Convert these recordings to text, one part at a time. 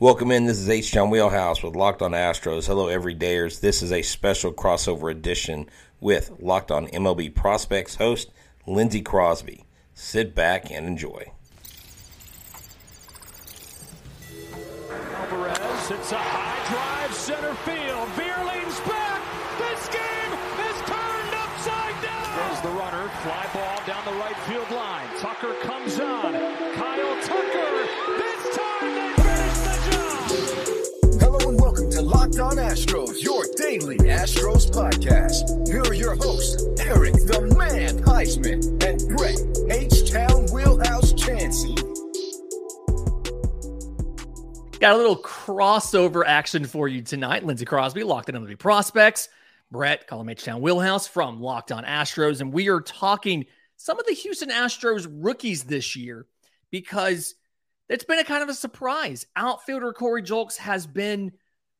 Welcome in. This is H Town Wheelhouse with Locked On Astros. Hello, everydayers. This is a special crossover edition with Locked On MLB Prospects host Lindsey Crosby. Sit back and enjoy. Alvarez hits a high drive center field. Beer Locked On Astros, your daily Astros podcast. Here are your hosts, Eric the Man Heisman and Brett H Town Wheelhouse Chansey. Got a little crossover action for you tonight. Lindsey Crosby, Locked On MLB Prospects. Brett, Column H Town Wheelhouse from Locked On Astros. And we are talking some of the Houston Astros rookies this year because it's been a kind of a surprise. Outfielder Corey Julks has been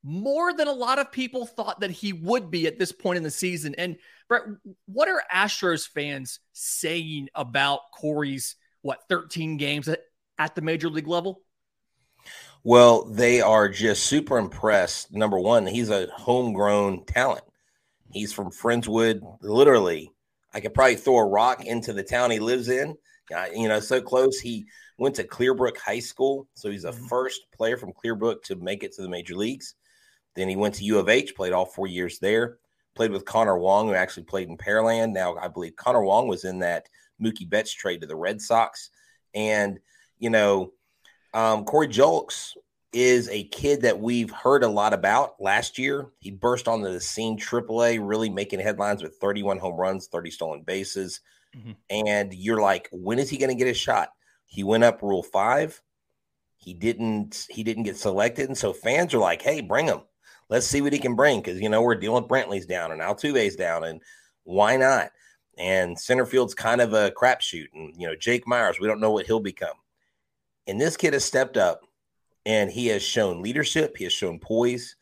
more than a lot of people thought that he would be at this point in the season. And Brett, what are Astros fans saying about Corey's what 13 games at, at the major league level? Well, they are just super impressed. Number one, he's a homegrown talent. He's from Friendswood. Literally, I could probably throw a rock into the town he lives in. Uh, you know, so close. He went to Clearbrook High School, so he's the Mhm. first player from Clearbrook to make it to the major leagues. Then he went to U of H, played all four years there. Played with Connor Wong, who actually played in Pearland. Now, I believe Connor Wong was in that Mookie Betts trade to the Red Sox. And, you know, um, Corey Julks is a kid that we've heard a lot about last year. He burst onto the scene AAA, really making headlines with 31 home runs, 30 stolen bases. Mhm. And you're like, when is he going to get a shot? He went up Rule Five. He didn't. He didn't get selected, and so fans are like, "Hey, bring him. Let's see what he can bring." Because you know we're dealing with Brantley's down and Altuve's down, and why not? And center field's kind of a crapshoot, and you know Jake Meyers, we don't know what he'll become. And this kid has stepped up and he has shown leadership, he has shown poise.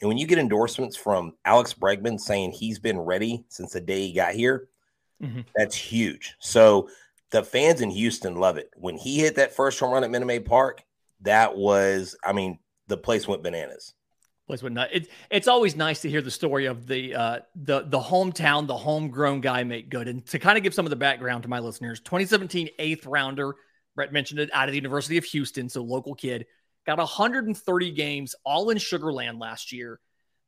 And when you get endorsements from Alex Bregman saying he's been ready since the day he got here, Mhm. that's huge. So the fans in Houston love it. When he hit that first home run at Minute Maid Park, that was, I mean, the place went bananas. Place not. It, it's always nice to hear the story of the uh, the the hometown, the homegrown guy make good, and to kind of give some of the background to my listeners. 2017 eighth rounder, Brett mentioned it, out of the University of Houston, so local kid, got 130 games, all in Sugarland last year.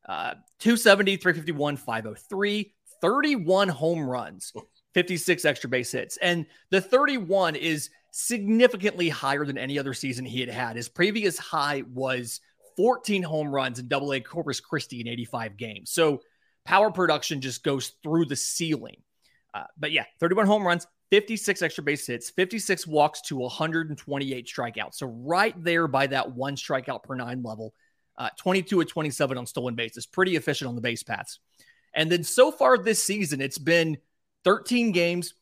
Uh, 270, 351, 503, 31 home runs, 56 extra base hits, and the 31 is significantly higher than any other season he had had. His previous high was 14 home runs in double A Corpus Christi in 85 games. So power production just goes through the ceiling. Uh, but yeah, 31 home runs, 56 extra base hits, 56 walks to 128 strikeouts. So right there by that one strikeout per nine level, uh, 22 at 27 on stolen bases, pretty efficient on the base paths. And then so far this season, it's been 13 games,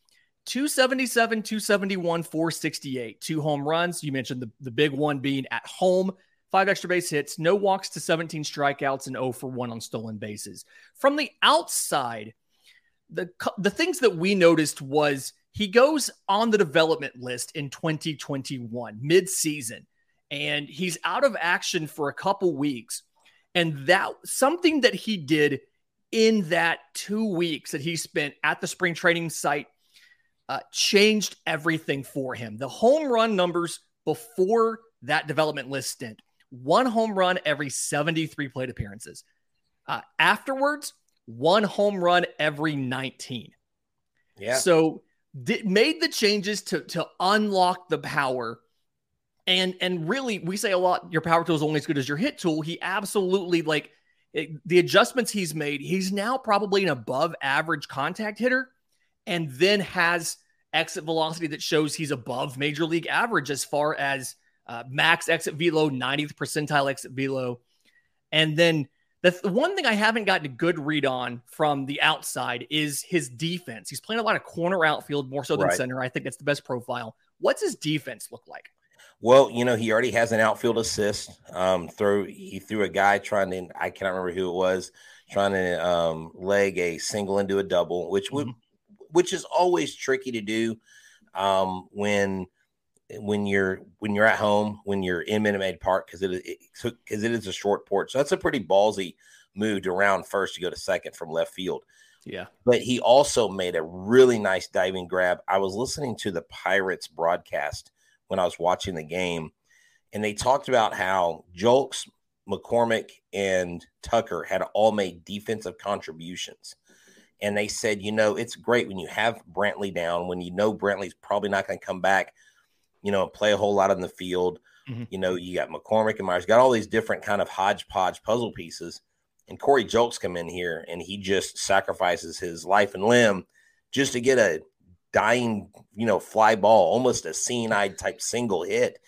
277, 271, 468, two home runs. You mentioned the, the big one being at home, five extra base hits, no walks to 17 strikeouts, and 0 for 1 on stolen bases. From the outside, the, the things that we noticed was he goes on the development list in 2021, mid season, and he's out of action for a couple weeks. And that something that he did in that two weeks that he spent at the spring training site uh, changed everything for him. The home run numbers before that development list stint one home run every 73 plate appearances. Uh, afterwards, one home run every 19. Yeah. So did, made the changes to to unlock the power. And and really, we say a lot. Your power tool is only as good as your hit tool. He absolutely like it, the adjustments he's made. He's now probably an above average contact hitter, and then has exit velocity that shows he's above major league average as far as uh, max exit velo, 90th percentile exit velo, and then the, the one thing I haven't gotten a good read on from the outside is his defense. He's playing a lot of corner outfield more so than Right. center. I think that's the best profile. What's his defense look like? Well, you know, he already has an outfield assist. Um, throw he threw a guy trying to I cannot remember who it was, trying to um leg a single into a double, which would which is always tricky to do um when when you're when you're at home when you're in Minute Maid Park because it because it, it is a short porch. So that's a pretty ballsy move to round first to go to second from left field. Yeah. But he also made a really nice diving grab. I was listening to the Pirates broadcast when I was watching the game, and they talked about how Julks, McCormick, and Tucker had all made defensive contributions. And they said, you know, it's great when you have Brantley down, when you know Brantley's probably not going to come back, you know, play a whole lot on the field. Mm-hmm. You know, you got McCormick and Meyers, got all these different kind of hodgepodge puzzle pieces and Corey Julks come in here and he just sacrifices his life and limb just to get a dying, you know, fly ball, almost a seeing eye type single hit.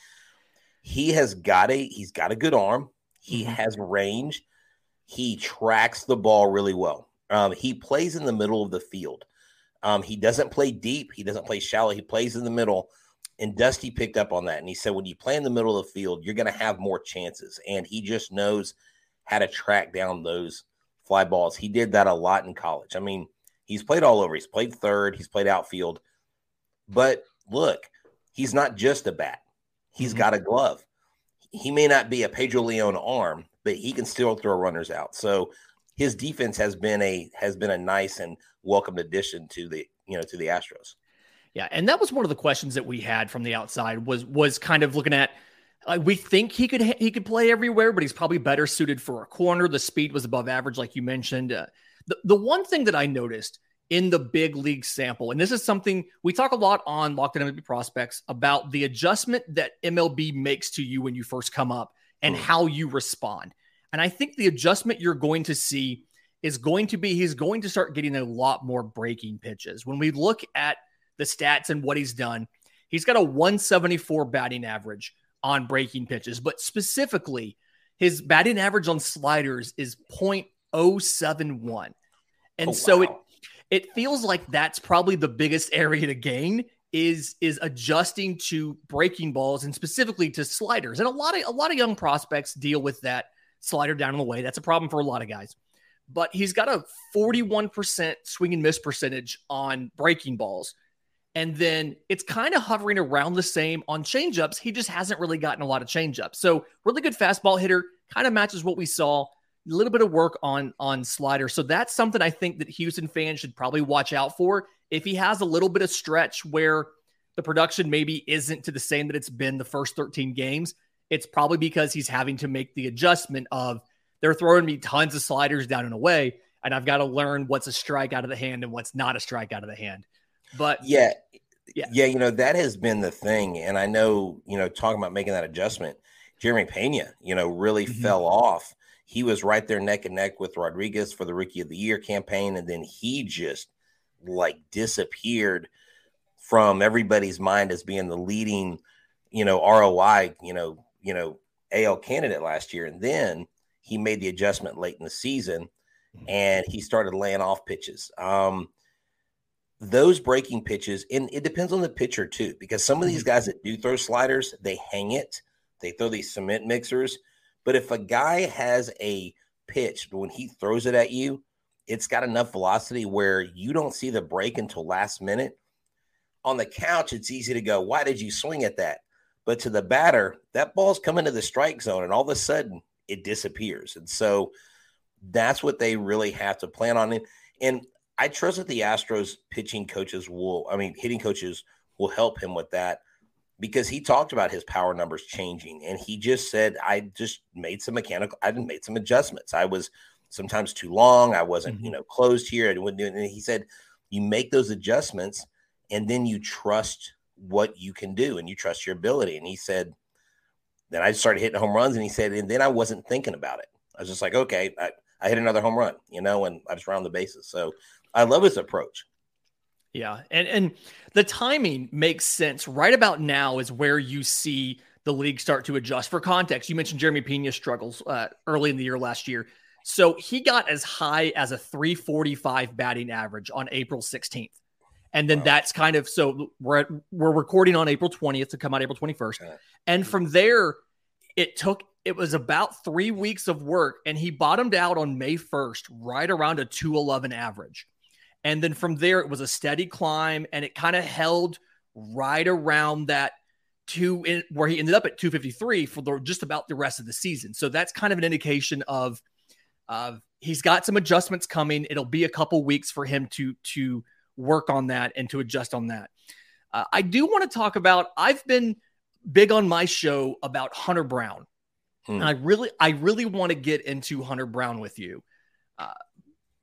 He has got a he's got a good arm. He mm-hmm. has range. He tracks the ball really well. Um, he plays in the middle of the field. Um, he doesn't play deep. He doesn't play shallow. He plays in the middle. And Dusty picked up on that. And he said, when you play in the middle of the field, you're going to have more chances. And he just knows – how to track down those fly balls. He did that a lot in college. I mean, he's played all over. He's played third, he's played outfield. But look, he's not just a bat. He's mm-hmm. got a glove. He may not be a Pedro Leon arm, but he can still throw runners out. So his defense has been a has been a nice and welcomed addition to the you know to the Astros. Yeah, and that was one of the questions that we had from the outside was was kind of looking at uh, we think he could he could play everywhere, but he's probably better suited for a corner. The speed was above average, like you mentioned. Uh, the the one thing that I noticed in the big league sample, and this is something we talk a lot on Locked On MLB Prospects about the adjustment that MLB makes to you when you first come up and mm. how you respond. And I think the adjustment you're going to see is going to be he's going to start getting a lot more breaking pitches. When we look at the stats and what he's done, he's got a 174 batting average on breaking pitches, but specifically, his batting average on sliders is 0.071. And oh, so it it feels like that's probably the biggest area to gain is is adjusting to breaking balls and specifically to sliders. And a lot of a lot of young prospects deal with that slider down in the way. That's a problem for a lot of guys. But he's got a 41% swing and miss percentage on breaking balls. And then it's kind of hovering around the same on changeups. He just hasn't really gotten a lot of changeups. So really good fastball hitter, kind of matches what we saw. A little bit of work on on slider. So that's something I think that Houston fans should probably watch out for. If he has a little bit of stretch where the production maybe isn't to the same that it's been the first 13 games, it's probably because he's having to make the adjustment of they're throwing me tons of sliders down and away, and I've got to learn what's a strike out of the hand and what's not a strike out of the hand. But yeah, yeah, yeah, you know that has been the thing, and I know you know talking about making that adjustment. Jeremy Pena, you know, really mm-hmm. fell off. He was right there neck and neck with Rodriguez for the Rookie of the Year campaign, and then he just like disappeared from everybody's mind as being the leading, you know, ROI, you know, you know, AL candidate last year, and then he made the adjustment late in the season, mm-hmm. and he started laying off pitches. Um, those breaking pitches, and it depends on the pitcher too, because some of these mm-hmm. guys that do throw sliders, they hang it, they throw these cement mixers. But if a guy has a pitch, when he throws it at you, it's got enough velocity where you don't see the break until last minute. On the couch, it's easy to go, Why did you swing at that? But to the batter, that ball's coming to the strike zone, and all of a sudden it disappears. And so that's what they really have to plan on. And I trust that the Astros pitching coaches will, I mean, hitting coaches will help him with that because he talked about his power numbers changing and he just said, I just made some mechanical, I made some adjustments. I was sometimes too long. I wasn't, mm-hmm. you know, closed here. And he said, you make those adjustments and then you trust what you can do and you trust your ability. And he said, then I started hitting home runs and he said, and then I wasn't thinking about it. I was just like, okay, I, I hit another home run, you know, and I just round the bases. So I love his approach. Yeah, and and the timing makes sense. Right about now is where you see the league start to adjust. For context, you mentioned Jeremy Pena struggles uh, early in the year last year, so he got as high as a 345 batting average on April 16th, and then wow. that's kind of so we're at, we're recording on April 20th to come out April 21st, okay. and from there it took it was about three weeks of work, and he bottomed out on May 1st, right around a 211 average. And then from there, it was a steady climb and it kind of held right around that to in, where he ended up at 253 for the, just about the rest of the season. So that's kind of an indication of of he's got some adjustments coming. It'll be a couple weeks for him to to work on that and to adjust on that. Uh, I do want to talk about. I've been big on my show about Hunter Brown, hmm. and I really I really want to get into Hunter Brown with you. Uh,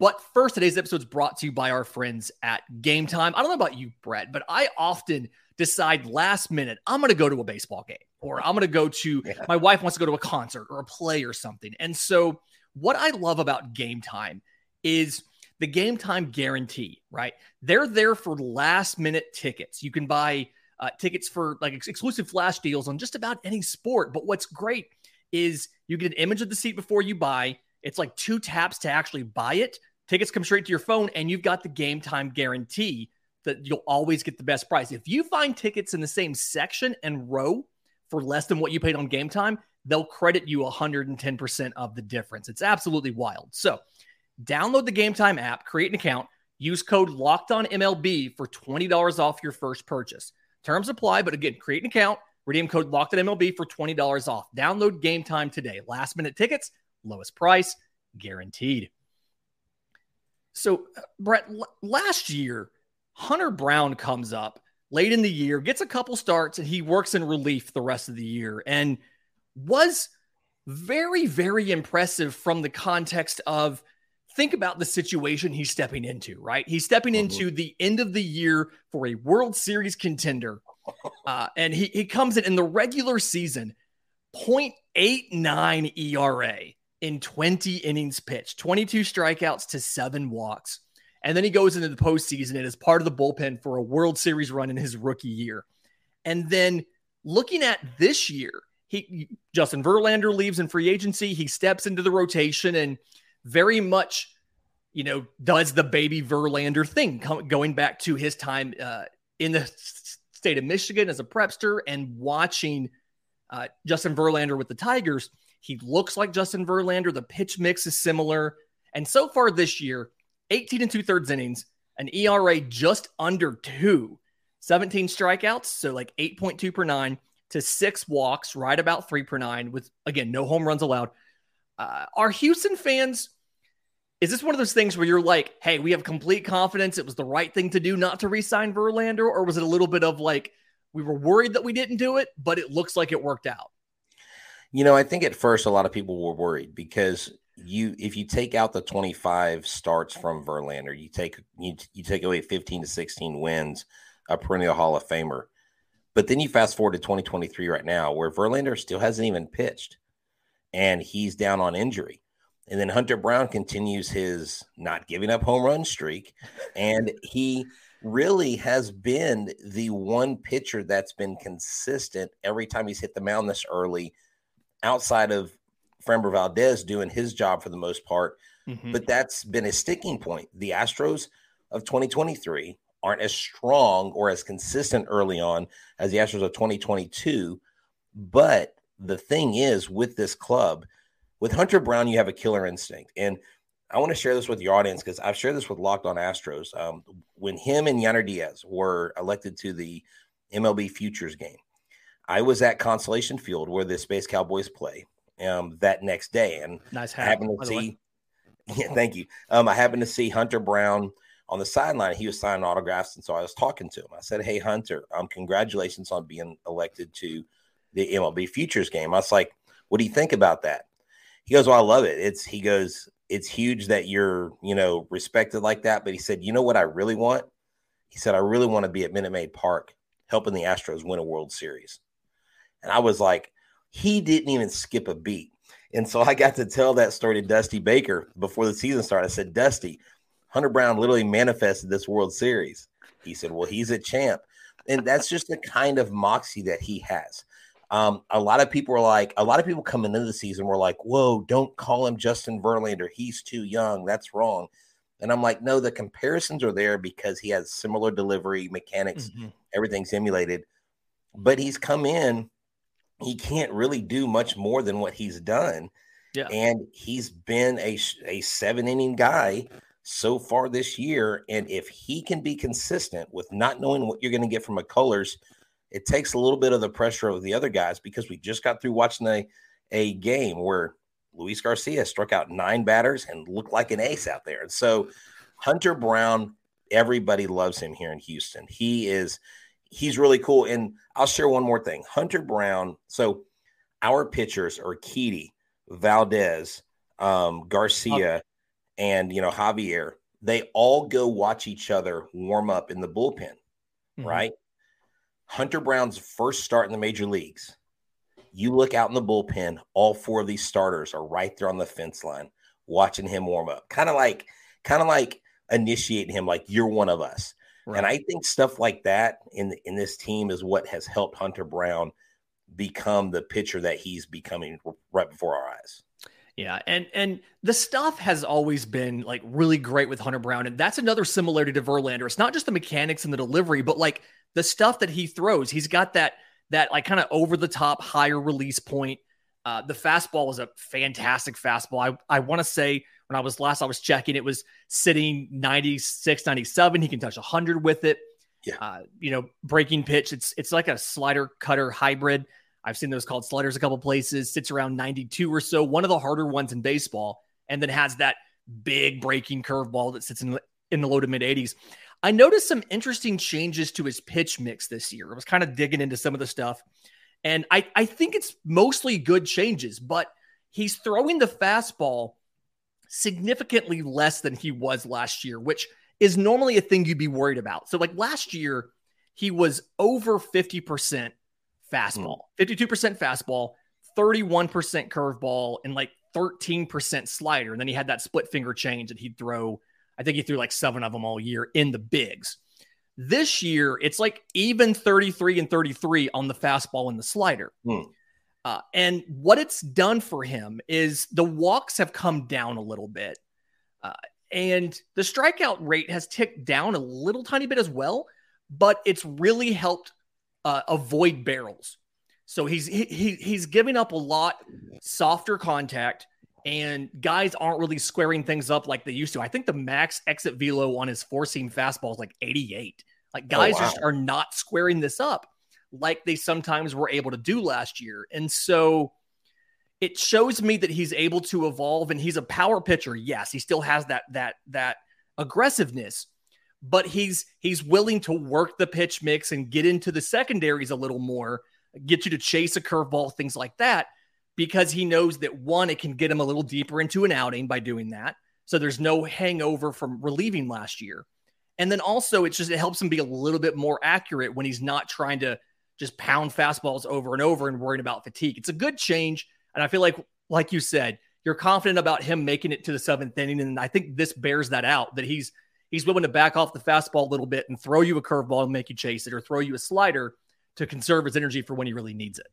but first, today's episode is brought to you by our friends at Game Time. I don't know about you, Brett, but I often decide last minute, I'm going to go to a baseball game or I'm going to go to, yeah. my wife wants to go to a concert or a play or something. And so, what I love about Game Time is the Game Time guarantee, right? They're there for last minute tickets. You can buy uh, tickets for like ex- exclusive flash deals on just about any sport. But what's great is you get an image of the seat before you buy. It's like two taps to actually buy it. Tickets come straight to your phone, and you've got the game time guarantee that you'll always get the best price. If you find tickets in the same section and row for less than what you paid on game time, they'll credit you 110% of the difference. It's absolutely wild. So, download the Game Time app, create an account, use code Locked On MLB for $20 off your first purchase. Terms apply, but again, create an account, redeem code Locked On MLB for $20 off. Download Game Time today. Last minute tickets, lowest price, guaranteed. So, uh, Brett, last year, Hunter Brown comes up late in the year, gets a couple starts, and he works in relief the rest of the year and was very, very impressive from the context of think about the situation he's stepping into, right? He's stepping mm-hmm. into the end of the year for a World Series contender. Uh, and he, he comes in in the regular season, 0.89 ERA in 20 innings pitched, 22 strikeouts to seven walks. And then he goes into the postseason and is part of the bullpen for a World Series run in his rookie year. And then looking at this year, he Justin Verlander leaves in free agency. He steps into the rotation and very much, you know, does the baby Verlander thing, going back to his time uh, in the state of Michigan as a prepster and watching uh, Justin Verlander with the Tigers. He looks like Justin Verlander. The pitch mix is similar. And so far this year, 18 and two thirds innings, an ERA just under two, 17 strikeouts, so like 8.2 per nine to six walks, right about three per nine, with again, no home runs allowed. Uh, are Houston fans? Is this one of those things where you're like, hey, we have complete confidence it was the right thing to do not to re sign Verlander? Or was it a little bit of like, we were worried that we didn't do it, but it looks like it worked out? You know, I think at first a lot of people were worried because you if you take out the 25 starts from Verlander, you take you, you take away 15 to 16 wins, a perennial Hall of Famer. But then you fast forward to 2023 right now, where Verlander still hasn't even pitched, and he's down on injury. And then Hunter Brown continues his not giving up home run streak, and he really has been the one pitcher that's been consistent every time he's hit the mound this early, outside of Framber Valdez doing his job for the most part. Mm-hmm. But that's been a sticking point. The Astros of 2023 aren't as strong or as consistent early on as the Astros of 2022. But the thing is, with this club, with Hunter Brown, you have a killer instinct. And I want to share this with your audience because I've shared this with Locked On Astros. Um, when him and Yainer Diaz were elected to the MLB Futures game, I was at Constellation Field where the Space Cowboys play um, that next day. And nice hat, happened to see, yeah, thank you. Um, I happened to see Hunter Brown on the sideline. He was signing autographs, and so I was talking to him. I said, "Hey, Hunter, um, congratulations on being elected to the MLB Futures game." I was like, "What do you think about that?" He goes, "Well, I love it. It's." He goes, "It's huge that you're, you know, respected like that." But he said, "You know what I really want?" He said, "I really want to be at Minute Maid Park, helping the Astros win a World Series." And I was like, he didn't even skip a beat. And so I got to tell that story to Dusty Baker before the season started. I said, Dusty, Hunter Brown literally manifested this World Series. He said, Well, he's a champ. And that's just the kind of moxie that he has. Um, a lot of people are like, a lot of people coming into the season were like, Whoa, don't call him Justin Verlander. He's too young. That's wrong. And I'm like, No, the comparisons are there because he has similar delivery mechanics, mm-hmm. everything's emulated. But he's come in he can't really do much more than what he's done. Yeah. And he's been a, a seven inning guy so far this year. And if he can be consistent with not knowing what you're going to get from McCullers, it takes a little bit of the pressure of the other guys because we just got through watching a, a game where Luis Garcia struck out nine batters and looked like an ace out there. And so Hunter Brown, everybody loves him here in Houston. He is he's really cool. And I'll share one more thing. Hunter Brown. So our pitchers are Keedy, Valdez, um, Garcia, and you know Javier. They all go watch each other warm up in the bullpen, mm-hmm. right? Hunter Brown's first start in the major leagues. You look out in the bullpen, all four of these starters are right there on the fence line watching him warm up. Kind of like, kind of like initiating him like you're one of us. Right. And I think stuff like that in in this team is what has helped Hunter Brown become the pitcher that he's becoming right before our eyes. Yeah, and and the stuff has always been like really great with Hunter Brown, and that's another similarity to Verlander. It's not just the mechanics and the delivery, but like the stuff that he throws. He's got that that like kind of over the top higher release point. Uh, the fastball is a fantastic fastball. I I want to say when I was last I was checking, it was sitting 96, 97. He can touch 100 with it. Yeah. Uh, you know, breaking pitch. It's it's like a slider cutter hybrid. I've seen those called sliders a couple places. Sits around 92 or so. One of the harder ones in baseball, and then has that big breaking curveball that sits in in the low to mid 80s. I noticed some interesting changes to his pitch mix this year. I was kind of digging into some of the stuff, and I I think it's mostly good changes, but he's throwing the fastball significantly less than he was last year, which is normally a thing you'd be worried about. So, like last year, he was over 50% fastball, mm. 52% fastball, 31% curveball, and like 13% slider. And then he had that split finger change that he'd throw. I think he threw like seven of them all year in the bigs. This year, it's like even 33 and 33 on the fastball and the slider. Mm. Uh, and what it's done for him is the walks have come down a little bit. Uh, and the strikeout rate has ticked down a little tiny bit as well, but it's really helped uh, avoid barrels. So he's he, he's giving up a lot softer contact, and guys aren't really squaring things up like they used to. I think the max exit velo on his four seam fastball is like 88. Like oh, guys oh, wow. just are not squaring this up like they sometimes were able to do last year. And so it shows me that he's able to evolve and he's a power pitcher. Yes, he still has that that that aggressiveness, but he's he's willing to work the pitch mix and get into the secondaries a little more, get you to chase a curveball, things like that, because he knows that one, it can get him a little deeper into an outing by doing that. So there's no hangover from relieving last year. And then also it's just it helps him be a little bit more accurate when he's not trying to just pound fastballs over and over and worrying about fatigue. It's a good change. And I feel like, like you said, you're confident about him making it to the seventh inning. And I think this bears that out that he's he's willing to back off the fastball a little bit and throw you a curveball and make you chase it or throw you a slider to conserve his energy for when he really needs it.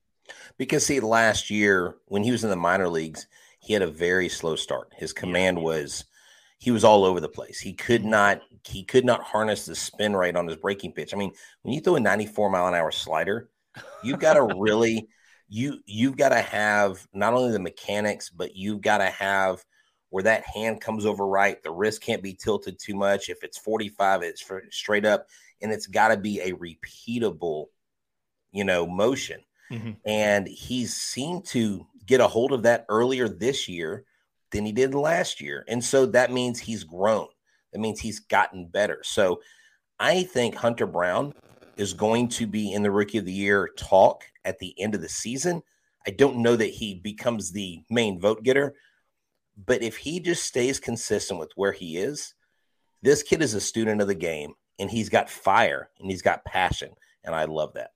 Because see, last year when he was in the minor leagues, he had a very slow start. His command yeah. was he was all over the place. He could not he could not harness the spin rate on his breaking pitch. I mean, when you throw a 94 mile an hour slider, you've got to really you you've got to have not only the mechanics, but you've got to have where that hand comes over right. The wrist can't be tilted too much. If it's 45, it's for, straight up, and it's got to be a repeatable, you know, motion. Mm-hmm. And he's seemed to get a hold of that earlier this year than he did last year. And so that means he's grown. That means he's gotten better. So I think Hunter Brown is going to be in the rookie of the year talk at the end of the season. I don't know that he becomes the main vote getter, but if he just stays consistent with where he is, this kid is a student of the game and he's got fire and he's got passion. And I love that.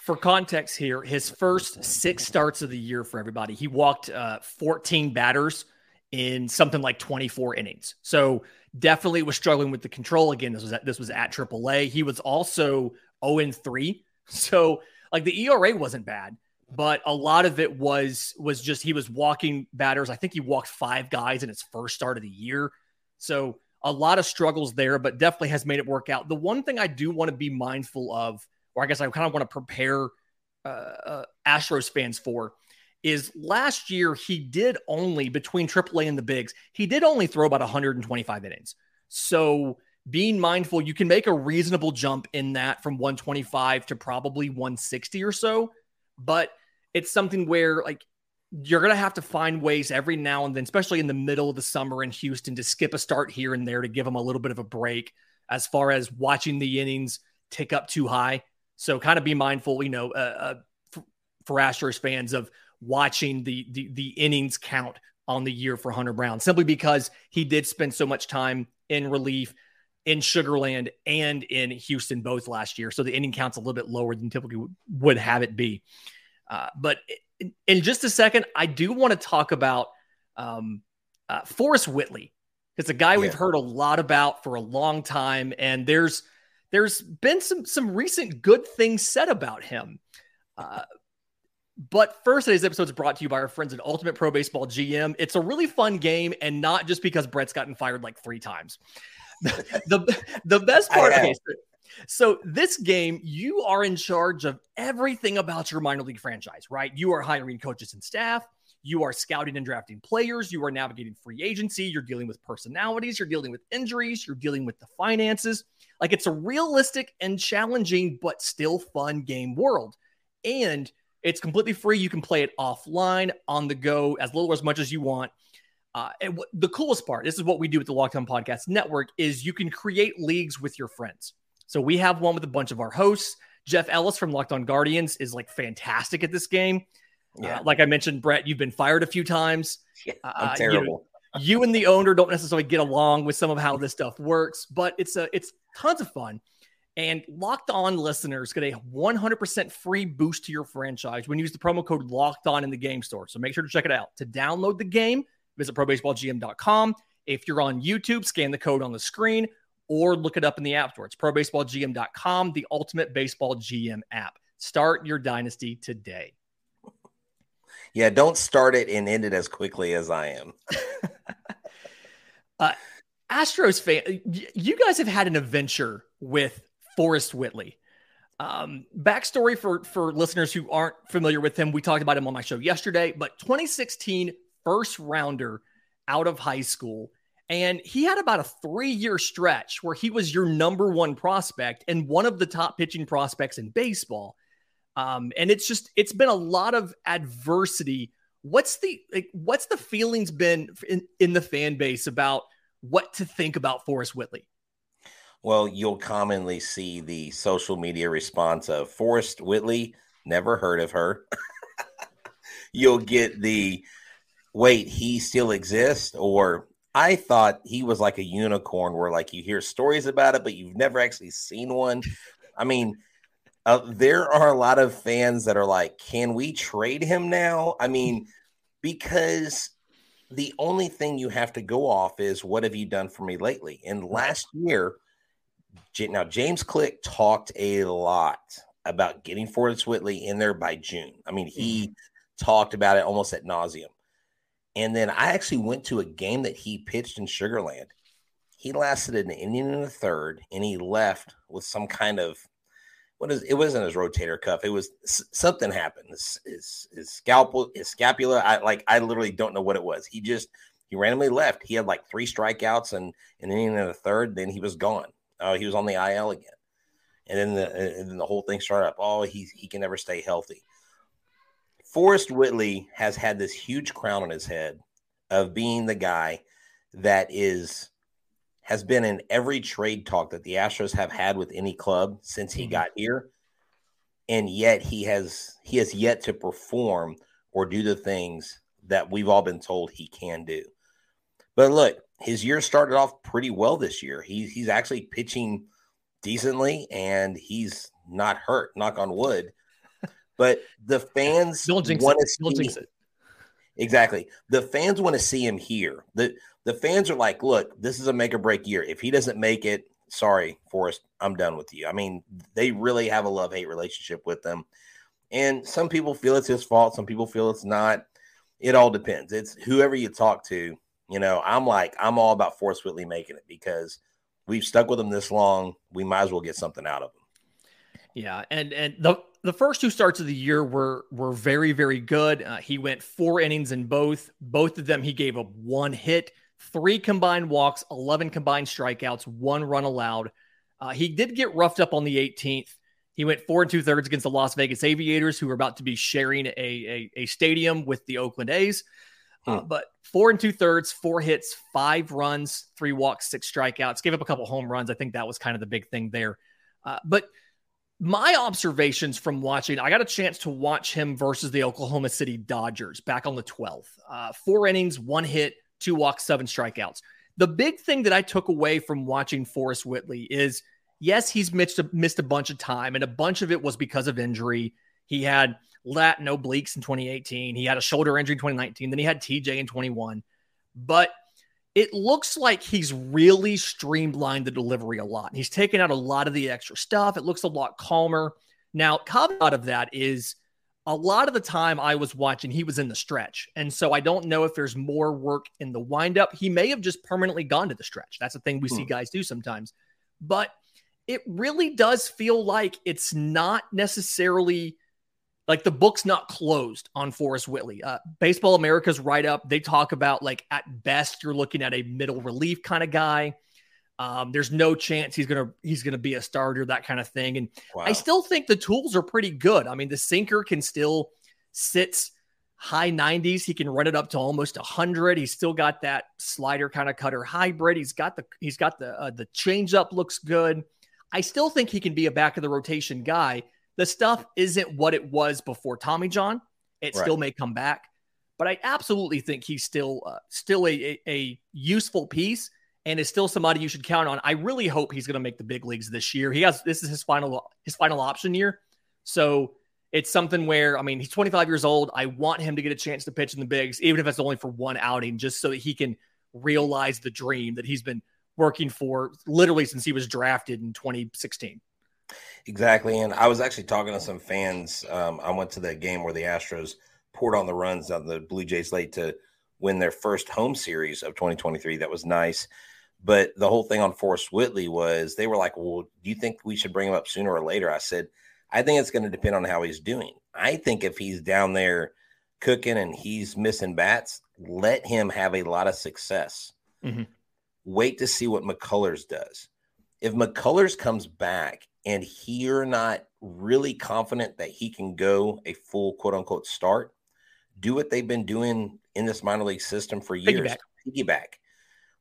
For context here, his first six starts of the year for everybody, he walked uh, 14 batters in something like 24 innings. So definitely was struggling with the control. Again, this was at, this was at AAA. He was also 0 3. So like the ERA wasn't bad, but a lot of it was was just he was walking batters. I think he walked five guys in his first start of the year. So a lot of struggles there, but definitely has made it work out. The one thing I do want to be mindful of, or I guess I kind of want to prepare uh, uh, Astros fans for, is last year he did only between AAA and the bigs, he did only throw about 125 innings. So being mindful, you can make a reasonable jump in that from 125 to probably 160 or so. But it's something where like you're going to have to find ways every now and then, especially in the middle of the summer in Houston, to skip a start here and there to give them a little bit of a break as far as watching the innings tick up too high. So kind of be mindful, you know, uh, uh, for, Astros fans of watching the, the the innings count on the year for Hunter Brown, simply because he did spend so much time in relief in Sugarland and in Houston both last year. So the inning count's a little bit lower than typically would have it be. Uh, but in, in, just a second, I do want to talk about um, uh, Forrest Whitley. It's a guy yeah. we've heard a lot about for a long time, and there's there's been some some recent good things said about him. Uh, but first, today's episode is brought to you by our friends at Ultimate Pro Baseball GM. It's a really fun game, and not just because Brett's gotten fired like three times. the the best part. Okay, so, so this game, you are in charge of everything about your minor league franchise, right? You are hiring coaches and staff. You are scouting and drafting players. You are navigating free agency. You're dealing with personalities. You're dealing with injuries. You're dealing with the finances. Like it's a realistic and challenging, but still fun game world. And it's completely free. You can play it offline, on the go, as little or as much as you want. Uh, and w- the coolest part, this is what we do with the Locked On Podcast Network, is you can create leagues with your friends. So we have one with a bunch of our hosts. Jeff Ellis from Locked On Guardians is like fantastic at this game. Uh, yeah. Uh, like I mentioned, Brett, you've been fired a few times. Yeah, I'm uh, terrible. You, know, you and the owner don't necessarily get along with some of how this stuff works, but it's a it's tons of fun. And locked on listeners get a 100% free boost to your franchise when you use the promo code locked on in the game store. So make sure to check it out. To download the game, visit probaseballgm.com. If you're on YouTube, scan the code on the screen or look it up in the App Store. It's probaseballgm.com, the ultimate baseball GM app. Start your dynasty today. Yeah, don't start it and end it as quickly as I am. uh, Astros fan, you guys have had an adventure with Forrest Whitley. Um, backstory for for listeners who aren't familiar with him, we talked about him on my show yesterday. But 2016 first rounder out of high school, and he had about a three year stretch where he was your number one prospect and one of the top pitching prospects in baseball. Um, and it's just it's been a lot of adversity. What's the like, what's the feelings been in, in the fan base about what to think about Forrest Whitley? Well, you'll commonly see the social media response of Forrest Whitley, never heard of her. you'll get the wait, he still exists, or I thought he was like a unicorn where like you hear stories about it, but you've never actually seen one. I mean, uh, there are a lot of fans that are like, can we trade him now? I mean, because the only thing you have to go off is what have you done for me lately? And last year, now James Click talked a lot about getting Forrest Whitley in there by June. I mean, he mm-hmm. talked about it almost at nauseum. And then I actually went to a game that he pitched in Sugarland. He lasted an inning and a third, and he left with some kind of what is it wasn't his rotator cuff. It was something happened. His, his, his scalpel, his scapula. I like I literally don't know what it was. He just he randomly left. He had like three strikeouts and and inning and a third. Then he was gone. Uh, he was on the IL again. And then the and then the whole thing started up. Oh, he he can never stay healthy. Forrest Whitley has had this huge crown on his head of being the guy that is has been in every trade talk that the Astros have had with any club since he mm-hmm. got here. And yet he has he has yet to perform or do the things that we've all been told he can do. But look, his year started off pretty well this year. He's he's actually pitching decently and he's not hurt, knock on wood. But the fans want to see it. Exactly. The fans want to see him here. The the fans are like, look, this is a make or break year. If he doesn't make it, sorry, Forrest, I'm done with you. I mean, they really have a love hate relationship with them. And some people feel it's his fault. Some people feel it's not. It all depends. It's whoever you talk to. You know, I'm like, I'm all about Forrest Whitley making it because we've stuck with him this long. We might as well get something out of him. Yeah, and and the the first two starts of the year were were very very good. Uh, he went four innings in both. Both of them he gave up one hit three combined walks, 11 combined strikeouts, one run allowed. Uh, he did get roughed up on the 18th. He went four and two thirds against the Las Vegas Aviators, who were about to be sharing a, a, a stadium with the Oakland A's. Uh, hmm. but four and two thirds, four hits, five runs, three walks, six strikeouts, gave up a couple home runs. I think that was kind of the big thing there. Uh, but my observations from watching, I got a chance to watch him versus the Oklahoma City Dodgers back on the 12th. Uh, four innings, one hit, two walks, seven strikeouts. The big thing that I took away from watching Forrest Whitley is yes, he's missed a, missed a bunch of time, and a bunch of it was because of injury. He had lat no obliques in 2018. He had a shoulder injury in 2019. Then he had TJ in 21. But it looks like he's really streamlined the delivery a lot. He's taken out a lot of the extra stuff. It looks a lot calmer. Now, caveat of that is a lot of the time I was watching, he was in the stretch. And so I don't know if there's more work in the windup. He may have just permanently gone to the stretch. That's the thing we hmm. see guys do sometimes. But it really does feel like it's not necessarily like the book's not closed on Forrest Whitley. Uh, Baseball America's write up, they talk about like at best you're looking at a middle relief kind of guy. Um, there's no chance he's gonna he's gonna be a starter, that kind of thing. And wow. I still think the tools are pretty good. I mean, the sinker can still sits high 90s. He can run it up to almost 100. He's still got that slider kind of cutter hybrid. He's got the he's got the uh, the changeup looks good. I still think he can be a back of the rotation guy. The stuff isn't what it was before Tommy John. It right. still may come back, but I absolutely think he's still uh, still a, a, a useful piece and is still somebody you should count on. I really hope he's going to make the big leagues this year. He has this is his final his final option year, so it's something where I mean he's 25 years old. I want him to get a chance to pitch in the bigs, even if it's only for one outing, just so that he can realize the dream that he's been working for literally since he was drafted in 2016. Exactly. And I was actually talking to some fans. Um, I went to the game where the Astros poured on the runs on the Blue Jays late to win their first home series of 2023. That was nice. But the whole thing on Forrest Whitley was they were like, well, do you think we should bring him up sooner or later? I said, I think it's going to depend on how he's doing. I think if he's down there cooking and he's missing bats, let him have a lot of success. Mm-hmm. Wait to see what McCullers does. If McCullers comes back and you're not really confident that he can go a full quote unquote start, do what they've been doing in this minor league system for years. Piggyback. Piggyback,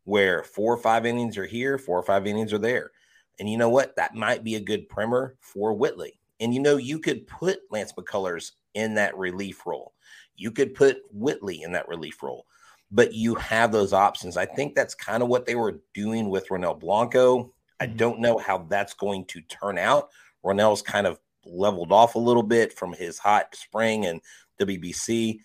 where four or five innings are here, four or five innings are there. And you know what? That might be a good primer for Whitley. And you know, you could put Lance McCullers in that relief role. You could put Whitley in that relief role, but you have those options. I think that's kind of what they were doing with Ronel Blanco I mm-hmm. don't know how that's going to turn out. Ronel's kind of leveled off a little bit from his hot spring and WBC.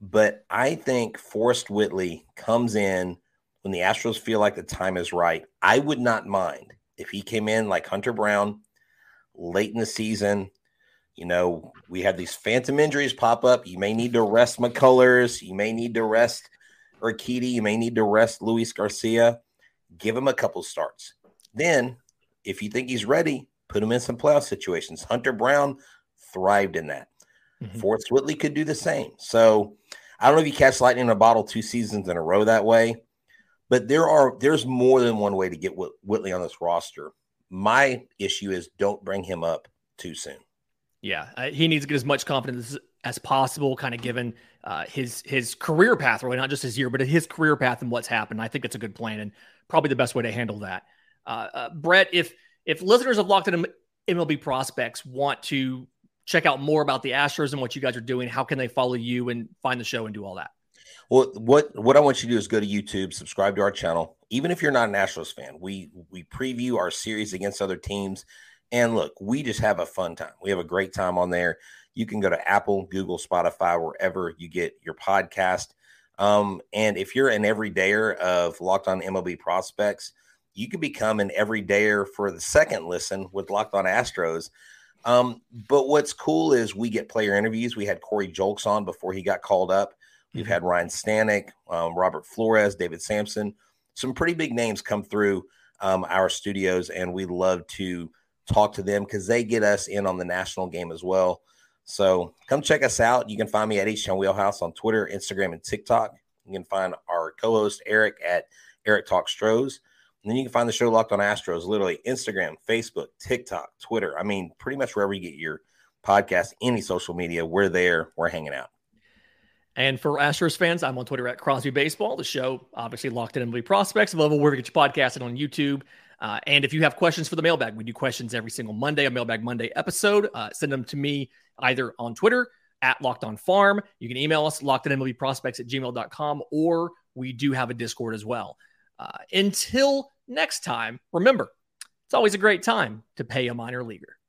But I think Forrest Whitley comes in when the Astros feel like the time is right. I would not mind if he came in like Hunter Brown late in the season. You know, we had these phantom injuries pop up. You may need to rest McCullers. You may need to rest Urquidy. You may need to rest Luis Garcia. Give him a couple starts. Then, if you think he's ready, put him in some playoff situations. Hunter Brown thrived in that. Mm-hmm. Forrest Whitley could do the same. So I don't know if you catch lightning in a bottle two seasons in a row that way, but there are there's more than one way to get Whitley on this roster. My issue is don't bring him up too soon. Yeah, he needs to get as much confidence as possible, kind of given uh, his his career path, really not just his year, but his career path and what's happened. I think it's a good plan and probably the best way to handle that. Uh, uh, Brett, if if listeners of Locked On MLB prospects want to check out more about the Astros and what you guys are doing, how can they follow you and find the show and do all that? Well, what what I want you to do is go to YouTube, subscribe to our channel. Even if you're not an Astros fan, we we preview our series against other teams, and look, we just have a fun time. We have a great time on there. You can go to Apple, Google, Spotify, wherever you get your podcast. Um, and if you're an everydayer of Locked On MLB prospects, you can become an everydayer for the second listen with Locked On Astros. Um, but what's cool is we get player interviews. We had Corey Julks on before he got called up. Mm-hmm. had Ryan Stanek, um, Robert Flores, David Sampson, some pretty big names come through um, our studios, and we love to talk to them because they get us in on the national game as well. So come check us out. You can find me at H Town Wheelhouse on Twitter, Instagram, and TikTok. You can find our co-host Eric at Eric Talk Stros. And then you can find the show Locked on Astros, literally Instagram, Facebook, TikTok, Twitter. I mean, pretty much wherever you get your podcast, any social media, we're there. We're hanging out. And for Astros fans, I'm on Twitter at Crosby Baseball. The show, obviously, locked on MLB Prospects, available wherever you get your podcast and on YouTube. Uh, and if you have questions for the mailbag, we do questions every single Monday, a Mailbag Monday episode. Uh, send them to me either on Twitter at Locked On Farm. You can email us, locked on MLB Prospects at gmail.com, or we do have a Discord as well. Uh, until next time, remember, it's always a great time to pay a minor leaguer.